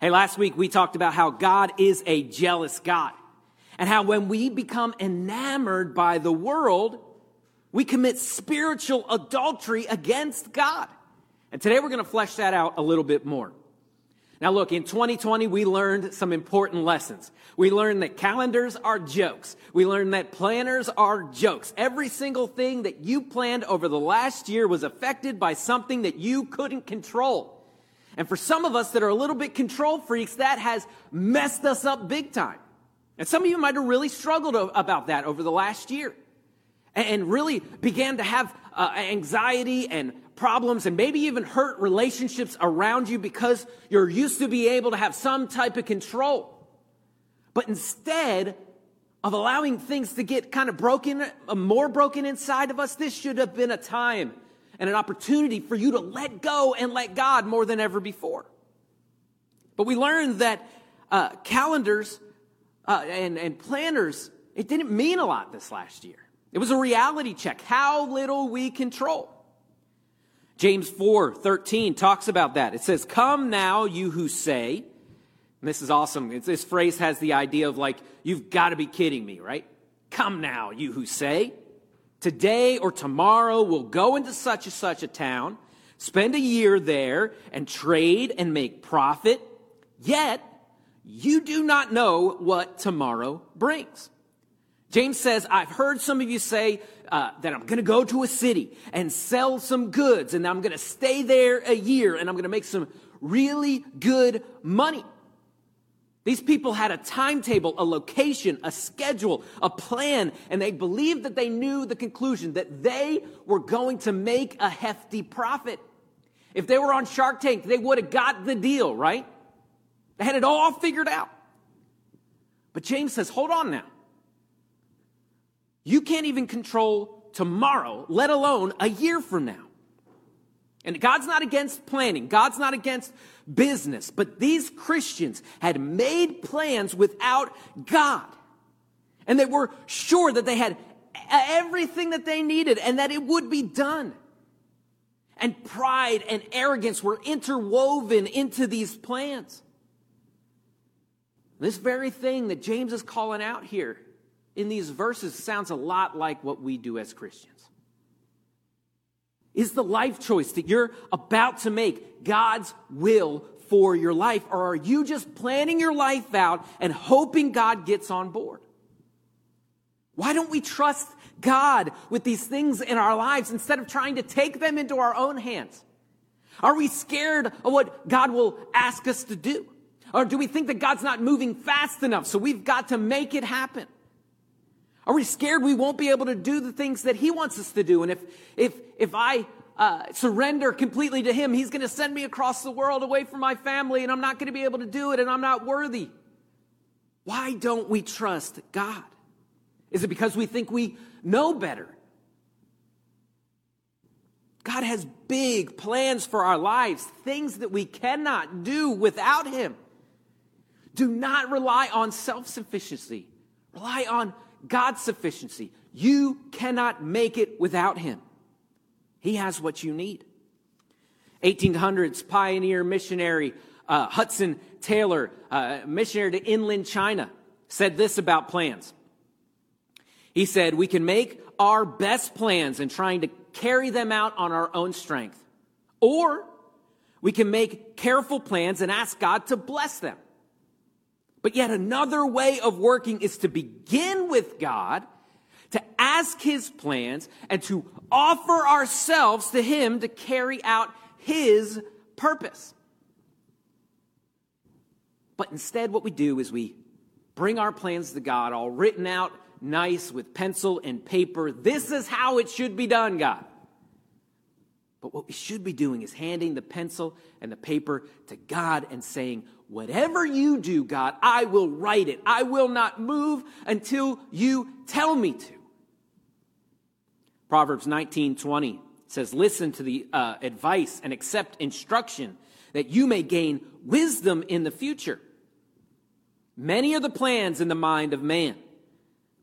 Hey, last week we talked about how God is a jealous God and how when we become enamored by the world, we commit spiritual adultery against God. And today we're going to flesh that out a little bit more. Now, look, in 2020, we learned some important lessons. We learned that calendars are jokes. We learned that planners are jokes. Every single thing that you planned over the last year was affected by something that you couldn't control. And for some of us that are a little bit control freaks, that has messed us up big time. And some of you might have really struggled about that over the last year and really began to have uh, anxiety and problems and maybe even hurt relationships around you because you're used to be able to have some type of control. But instead of allowing things to get kind of broken, uh, more broken inside of us, this should have been a time and an opportunity for you to let go and let God more than ever before. But we learned that uh, calendars uh, and, and planners, it didn't mean a lot this last year. It was a reality check, how little we control. James 4 13 talks about that. It says, Come now, you who say, this is awesome. It's, this phrase has the idea of like, you've got to be kidding me, right? Come now, you who say, today or tomorrow we'll go into such and such a town, spend a year there, and trade and make profit. Yet, you do not know what tomorrow brings. James says, I've heard some of you say uh, that I'm going to go to a city and sell some goods, and I'm going to stay there a year, and I'm going to make some really good money. These people had a timetable, a location, a schedule, a plan, and they believed that they knew the conclusion that they were going to make a hefty profit. If they were on Shark Tank, they would have got the deal, right? They had it all figured out. But James says, hold on now. You can't even control tomorrow, let alone a year from now. And God's not against planning, God's not against business, but these Christians had made plans without God. And they were sure that they had everything that they needed and that it would be done. And pride and arrogance were interwoven into these plans. This very thing that James is calling out here in these verses sounds a lot like what we do as Christians. Is the life choice that you're about to make God's will for your life? Or are you just planning your life out and hoping God gets on board? Why don't we trust God with these things in our lives instead of trying to take them into our own hands? Are we scared of what God will ask us to do? Or do we think that God's not moving fast enough, so we've got to make it happen? Are we scared we won't be able to do the things that He wants us to do? And if, if, if I uh, surrender completely to Him, He's going to send me across the world away from my family and I'm not going to be able to do it and I'm not worthy. Why don't we trust God? Is it because we think we know better? God has big plans for our lives, things that we cannot do without Him. Do not rely on self sufficiency, rely on God's sufficiency. You cannot make it without Him. He has what you need. 1800s pioneer missionary uh, Hudson Taylor, uh, missionary to inland China, said this about plans. He said, We can make our best plans and trying to carry them out on our own strength. Or we can make careful plans and ask God to bless them. But yet another way of working is to begin with God, to ask his plans, and to offer ourselves to him to carry out his purpose. But instead, what we do is we bring our plans to God, all written out nice with pencil and paper. This is how it should be done, God. But what we should be doing is handing the pencil and the paper to God and saying, Whatever you do, God, I will write it. I will not move until you tell me to. Proverbs 19 20 says, Listen to the uh, advice and accept instruction that you may gain wisdom in the future. Many are the plans in the mind of man,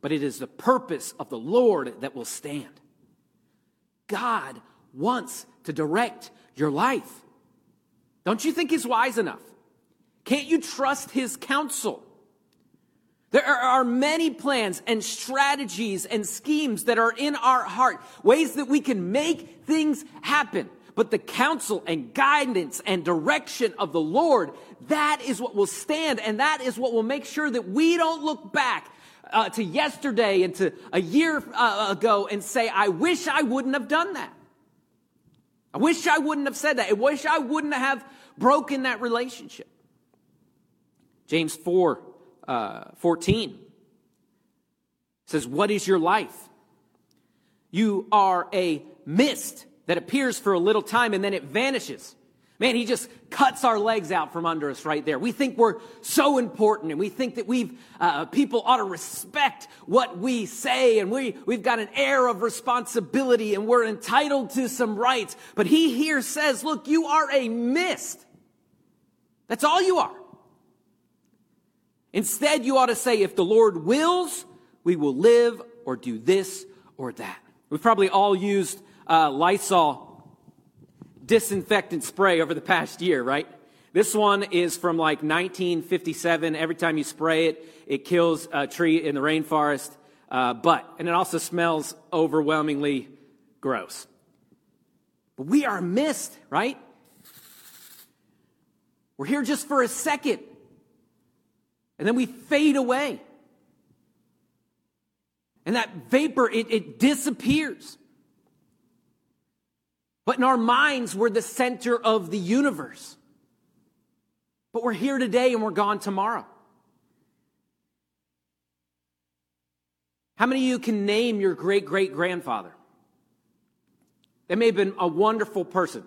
but it is the purpose of the Lord that will stand. God wants to direct your life. Don't you think He's wise enough? Can't you trust his counsel? There are many plans and strategies and schemes that are in our heart, ways that we can make things happen. But the counsel and guidance and direction of the Lord, that is what will stand and that is what will make sure that we don't look back uh, to yesterday and to a year uh, ago and say, I wish I wouldn't have done that. I wish I wouldn't have said that. I wish I wouldn't have broken that relationship. James 4 uh, 14 says, What is your life? You are a mist that appears for a little time and then it vanishes. Man, he just cuts our legs out from under us right there. We think we're so important and we think that we've, uh, people ought to respect what we say and we, we've got an air of responsibility and we're entitled to some rights. But he here says, look, you are a mist. That's all you are. Instead, you ought to say, if the Lord wills, we will live or do this or that. We've probably all used uh, Lysol disinfectant spray over the past year, right? This one is from like 1957. Every time you spray it, it kills a tree in the rainforest. Uh, but, and it also smells overwhelmingly gross. But we are mist, right? We're here just for a second. And then we fade away. And that vapor, it, it disappears. But in our minds, we're the center of the universe. But we're here today and we're gone tomorrow. How many of you can name your great great grandfather? They may have been a wonderful person.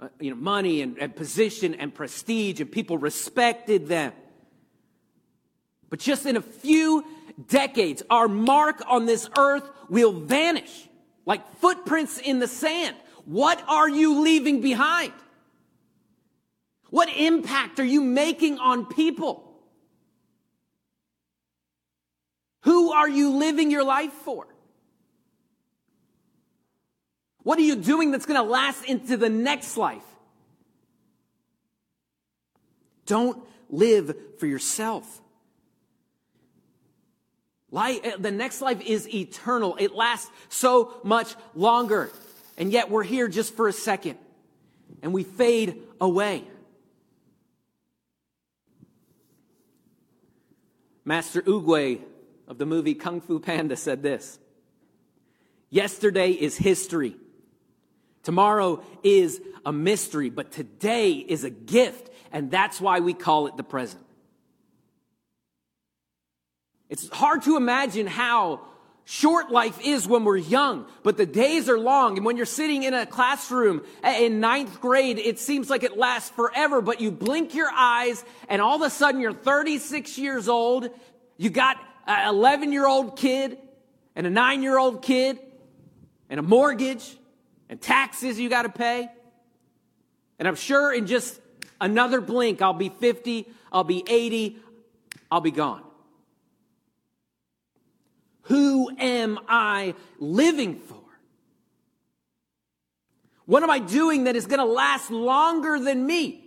Uh, you know, money and, and position and prestige, and people respected them. But just in a few decades, our mark on this earth will vanish like footprints in the sand. What are you leaving behind? What impact are you making on people? Who are you living your life for? What are you doing that's going to last into the next life? Don't live for yourself. Life, eh, the next life is eternal. It lasts so much longer. And yet we're here just for a second and we fade away. Master Oogway of the movie Kung Fu Panda said this Yesterday is history. Tomorrow is a mystery, but today is a gift, and that's why we call it the present. It's hard to imagine how short life is when we're young, but the days are long. And when you're sitting in a classroom in ninth grade, it seems like it lasts forever, but you blink your eyes and all of a sudden you're 36 years old. You got an 11 year old kid and a nine year old kid and a mortgage and taxes you got to pay. And I'm sure in just another blink, I'll be 50, I'll be 80, I'll be gone. Who am I living for? What am I doing that is going to last longer than me?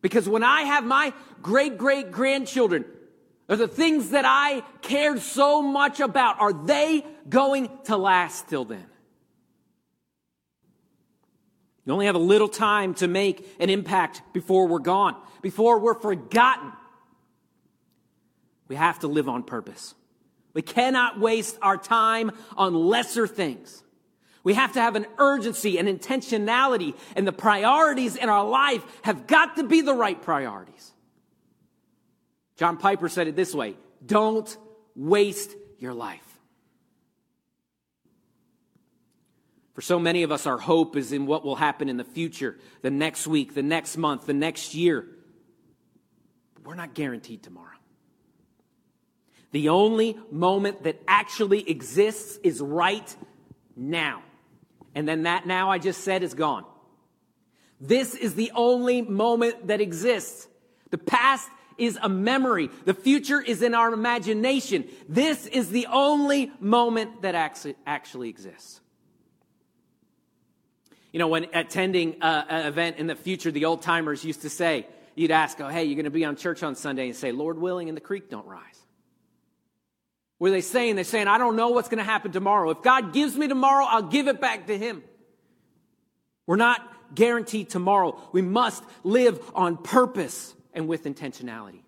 Because when I have my great great grandchildren, are the things that I cared so much about, are they going to last till then? You only have a little time to make an impact before we're gone, before we're forgotten. We have to live on purpose. We cannot waste our time on lesser things. We have to have an urgency and intentionality, and the priorities in our life have got to be the right priorities. John Piper said it this way Don't waste your life. For so many of us, our hope is in what will happen in the future, the next week, the next month, the next year. But we're not guaranteed tomorrow. The only moment that actually exists is right now. And then that now I just said is gone. This is the only moment that exists. The past is a memory. The future is in our imagination. This is the only moment that actually exists. You know, when attending an event in the future, the old timers used to say, you'd ask, oh, hey, you're going to be on church on Sunday and say, Lord willing, and the creek don't rise. Are they saying? They're saying, I don't know what's going to happen tomorrow. If God gives me tomorrow, I'll give it back to Him. We're not guaranteed tomorrow. We must live on purpose and with intentionality.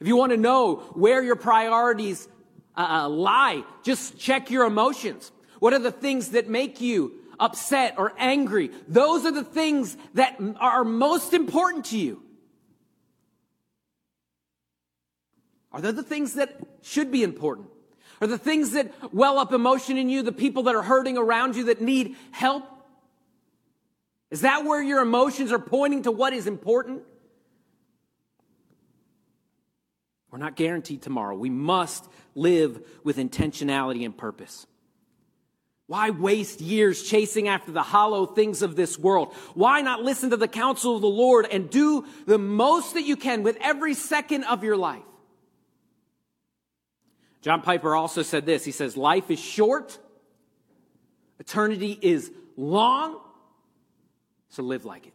If you want to know where your priorities uh, uh, lie, just check your emotions. What are the things that make you upset or angry? Those are the things that are most important to you. Are they the things that should be important? Are the things that well up emotion in you, the people that are hurting around you that need help? Is that where your emotions are pointing to what is important? We're not guaranteed tomorrow. We must live with intentionality and purpose. Why waste years chasing after the hollow things of this world? Why not listen to the counsel of the Lord and do the most that you can with every second of your life? John Piper also said this. He says, Life is short, eternity is long, so live like it.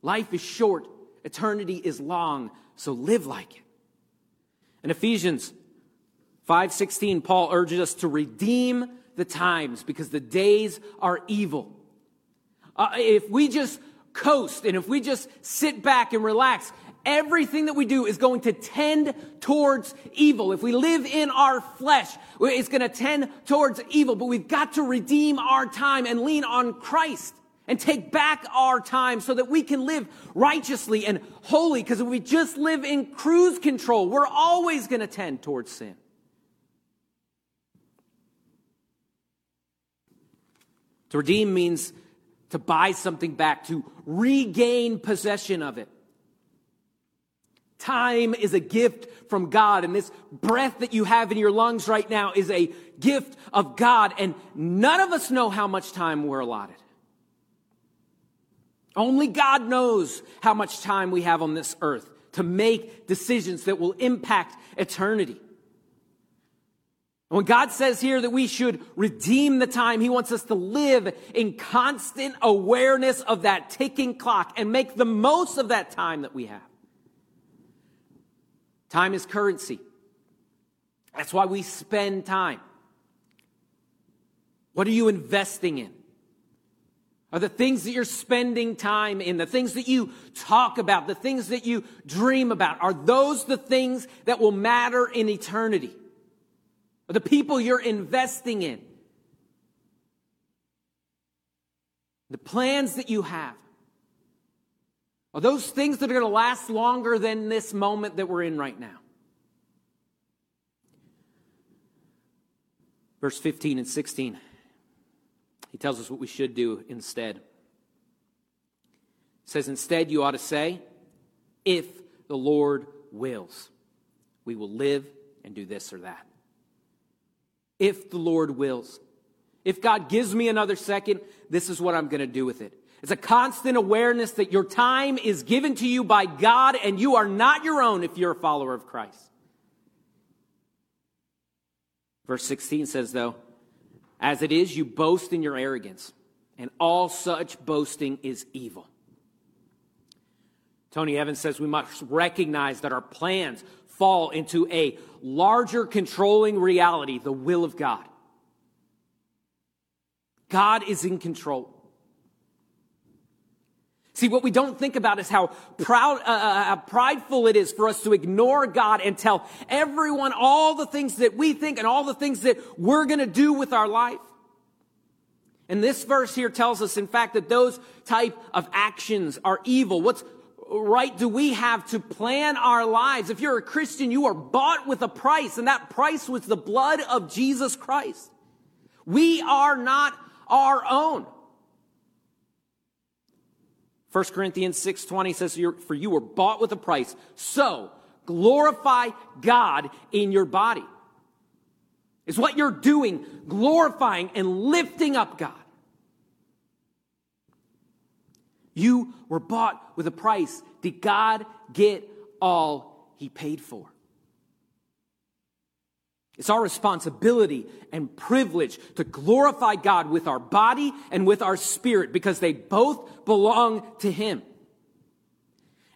Life is short, eternity is long, so live like it. In Ephesians 5:16, Paul urges us to redeem the times because the days are evil. Uh, if we just coast and if we just sit back and relax, everything that we do is going to tend towards evil. If we live in our flesh, it's going to tend towards evil. But we've got to redeem our time and lean on Christ and take back our time so that we can live righteously and holy. Because if we just live in cruise control, we're always going to tend towards sin. To redeem means to buy something back, to regain possession of it. Time is a gift from God, and this breath that you have in your lungs right now is a gift of God, and none of us know how much time we're allotted. Only God knows how much time we have on this earth to make decisions that will impact eternity. When God says here that we should redeem the time, He wants us to live in constant awareness of that ticking clock and make the most of that time that we have. Time is currency. That's why we spend time. What are you investing in? Are the things that you're spending time in, the things that you talk about, the things that you dream about, are those the things that will matter in eternity? Are the people you're investing in? The plans that you have? Are those things that are going to last longer than this moment that we're in right now? Verse 15 and 16. He tells us what we should do instead. He says, Instead, you ought to say, If the Lord wills, we will live and do this or that. If the Lord wills. If God gives me another second, this is what I'm going to do with it. It's a constant awareness that your time is given to you by God and you are not your own if you're a follower of Christ. Verse 16 says, though, as it is, you boast in your arrogance, and all such boasting is evil. Tony Evans says we must recognize that our plans fall into a larger controlling reality, the will of God. God is in control. See, what we don't think about is how proud, uh, uh, how prideful it is for us to ignore God and tell everyone all the things that we think and all the things that we're going to do with our life. And this verse here tells us, in fact, that those type of actions are evil. What's right do we have to plan our lives? If you're a Christian, you are bought with a price, and that price was the blood of Jesus Christ. We are not our own. 1 Corinthians 6:20 says for you were bought with a price. So, glorify God in your body. Is what you're doing glorifying and lifting up God. You were bought with a price. Did God get all he paid for? It's our responsibility and privilege to glorify God with our body and with our spirit because they both belong to Him.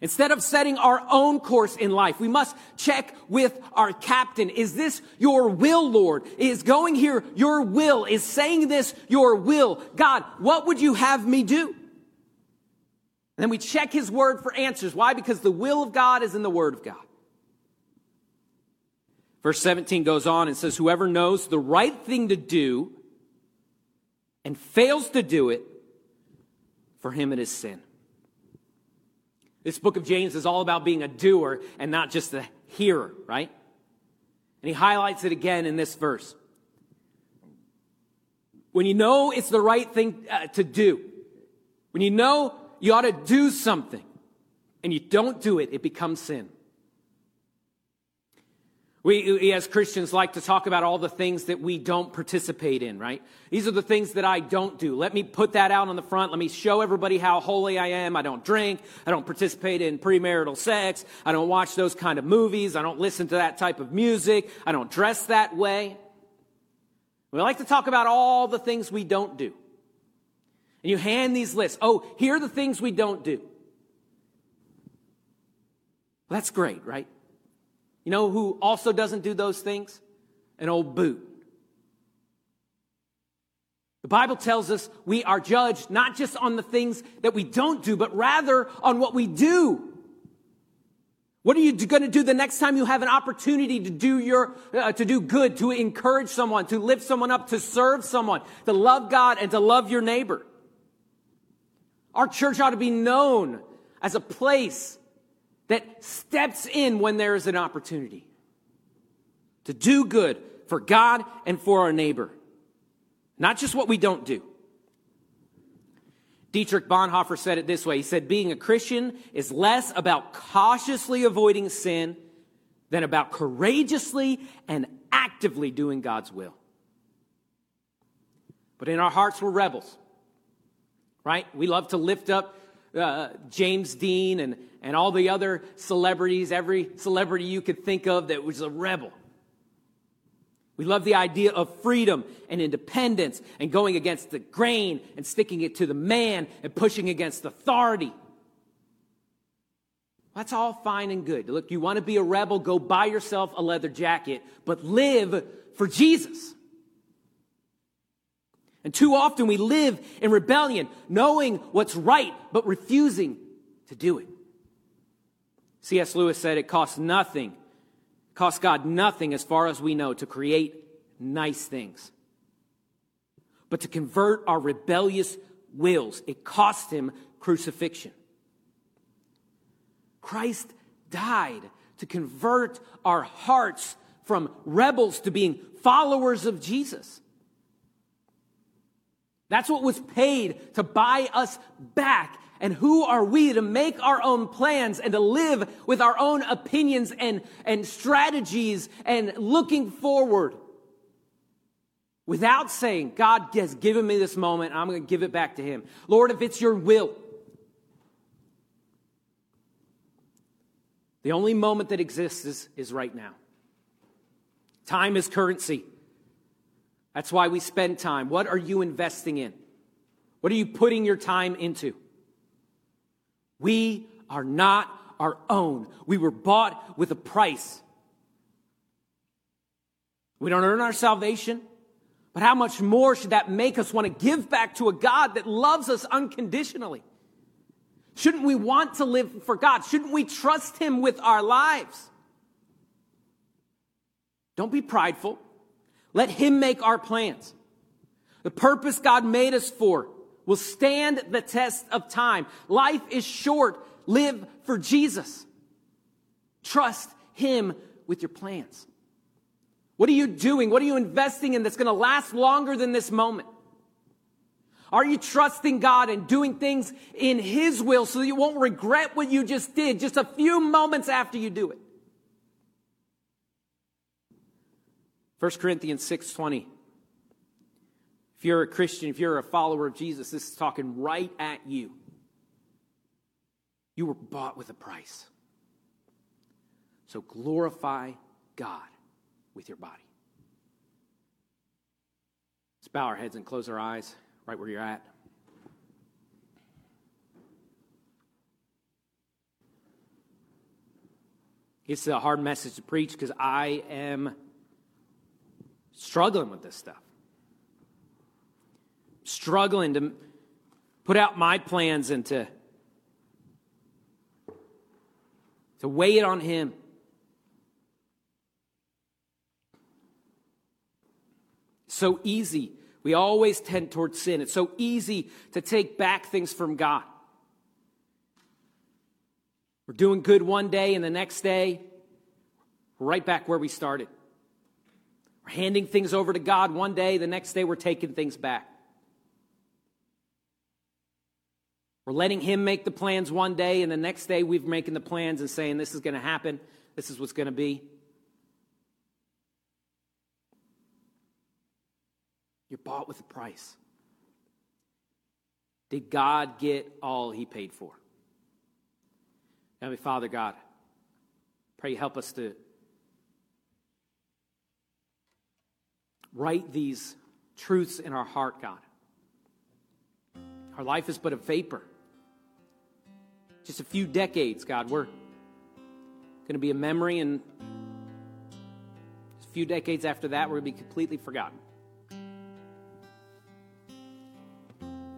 Instead of setting our own course in life, we must check with our captain. Is this your will, Lord? Is going here your will? Is saying this your will? God, what would you have me do? And then we check his word for answers. Why? Because the will of God is in the word of God. Verse 17 goes on and says, Whoever knows the right thing to do and fails to do it, for him it is sin. This book of James is all about being a doer and not just a hearer, right? And he highlights it again in this verse. When you know it's the right thing uh, to do, when you know you ought to do something and you don't do it, it becomes sin. We, we, as Christians, like to talk about all the things that we don't participate in, right? These are the things that I don't do. Let me put that out on the front. Let me show everybody how holy I am. I don't drink. I don't participate in premarital sex. I don't watch those kind of movies. I don't listen to that type of music. I don't dress that way. We like to talk about all the things we don't do. And you hand these lists. Oh, here are the things we don't do. That's great, right? You know who also doesn't do those things? An old boot. The Bible tells us we are judged not just on the things that we don't do, but rather on what we do. What are you going to do the next time you have an opportunity to do your, uh, to do good, to encourage someone, to lift someone up, to serve someone, to love God and to love your neighbor? Our church ought to be known as a place that steps in when there is an opportunity to do good for God and for our neighbor. Not just what we don't do. Dietrich Bonhoeffer said it this way He said, Being a Christian is less about cautiously avoiding sin than about courageously and actively doing God's will. But in our hearts, we're rebels, right? We love to lift up uh, James Dean and and all the other celebrities, every celebrity you could think of that was a rebel. We love the idea of freedom and independence and going against the grain and sticking it to the man and pushing against authority. That's all fine and good. Look, you want to be a rebel, go buy yourself a leather jacket, but live for Jesus. And too often we live in rebellion, knowing what's right, but refusing to do it. C.S. Lewis said it costs nothing, costs God nothing as far as we know to create nice things. But to convert our rebellious wills, it cost him crucifixion. Christ died to convert our hearts from rebels to being followers of Jesus. That's what was paid to buy us back and who are we to make our own plans and to live with our own opinions and, and strategies and looking forward without saying, God has given me this moment, I'm going to give it back to Him. Lord, if it's your will, the only moment that exists is, is right now. Time is currency. That's why we spend time. What are you investing in? What are you putting your time into? We are not our own. We were bought with a price. We don't earn our salvation, but how much more should that make us want to give back to a God that loves us unconditionally? Shouldn't we want to live for God? Shouldn't we trust Him with our lives? Don't be prideful. Let Him make our plans. The purpose God made us for will stand the test of time. Life is short. Live for Jesus. Trust Him with your plans. What are you doing? What are you investing in that's going to last longer than this moment? Are you trusting God and doing things in His will so that you won't regret what you just did just a few moments after you do it? 1 Corinthians 6:20 if you're a Christian, if you're a follower of Jesus, this is talking right at you. You were bought with a price. So glorify God with your body. Let's bow our heads and close our eyes right where you're at. It's a hard message to preach because I am struggling with this stuff. Struggling to put out my plans and to, to weigh it on Him. So easy we always tend towards sin. It's so easy to take back things from God. We're doing good one day, and the next day, right back where we started. We're handing things over to God one day, the next day, we're taking things back. We're letting Him make the plans one day, and the next day, we're making the plans and saying, This is going to happen, this is what's going to be. You're bought with a price. Did God get all he paid for? Heavenly Father, God, pray help us to write these truths in our heart, God. Our life is but a vapor. Just a few decades, God. We're going to be a memory, and a few decades after that, we're going to be completely forgotten.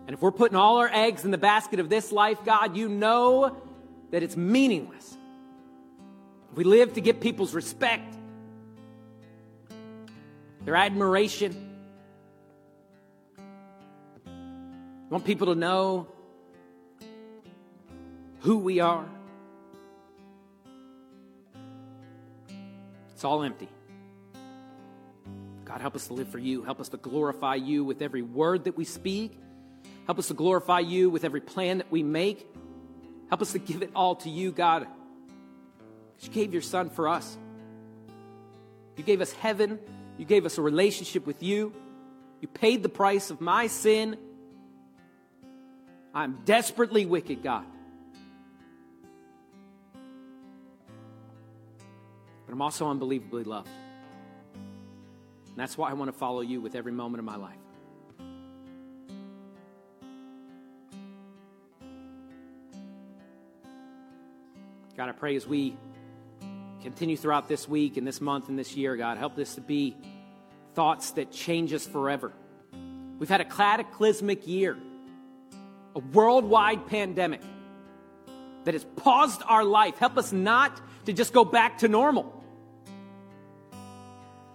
And if we're putting all our eggs in the basket of this life, God, you know that it's meaningless. If we live to get people's respect, their admiration, want people to know who we are. It's all empty. God, help us to live for you. Help us to glorify you with every word that we speak Help us to glorify you with every plan that we make. Help us to give it all to you, God. You gave your son for us. You gave us heaven. You gave us a relationship with you. You paid the price of my sin. I'm desperately wicked, God. But I'm also unbelievably loved. And that's why I want to follow you with every moment of my life. God, I pray as we continue throughout this week and this month and this year, God, help this to be thoughts that change us forever. We've had a cataclysmic year, a worldwide pandemic that has paused our life. Help us not to just go back to normal.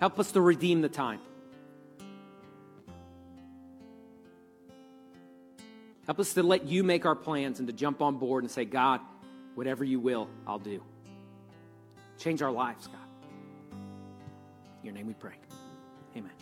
Help us to redeem the time. Help us to let you make our plans and to jump on board and say, God, Whatever you will, I'll do. Change our lives, God. In your name we pray. Amen.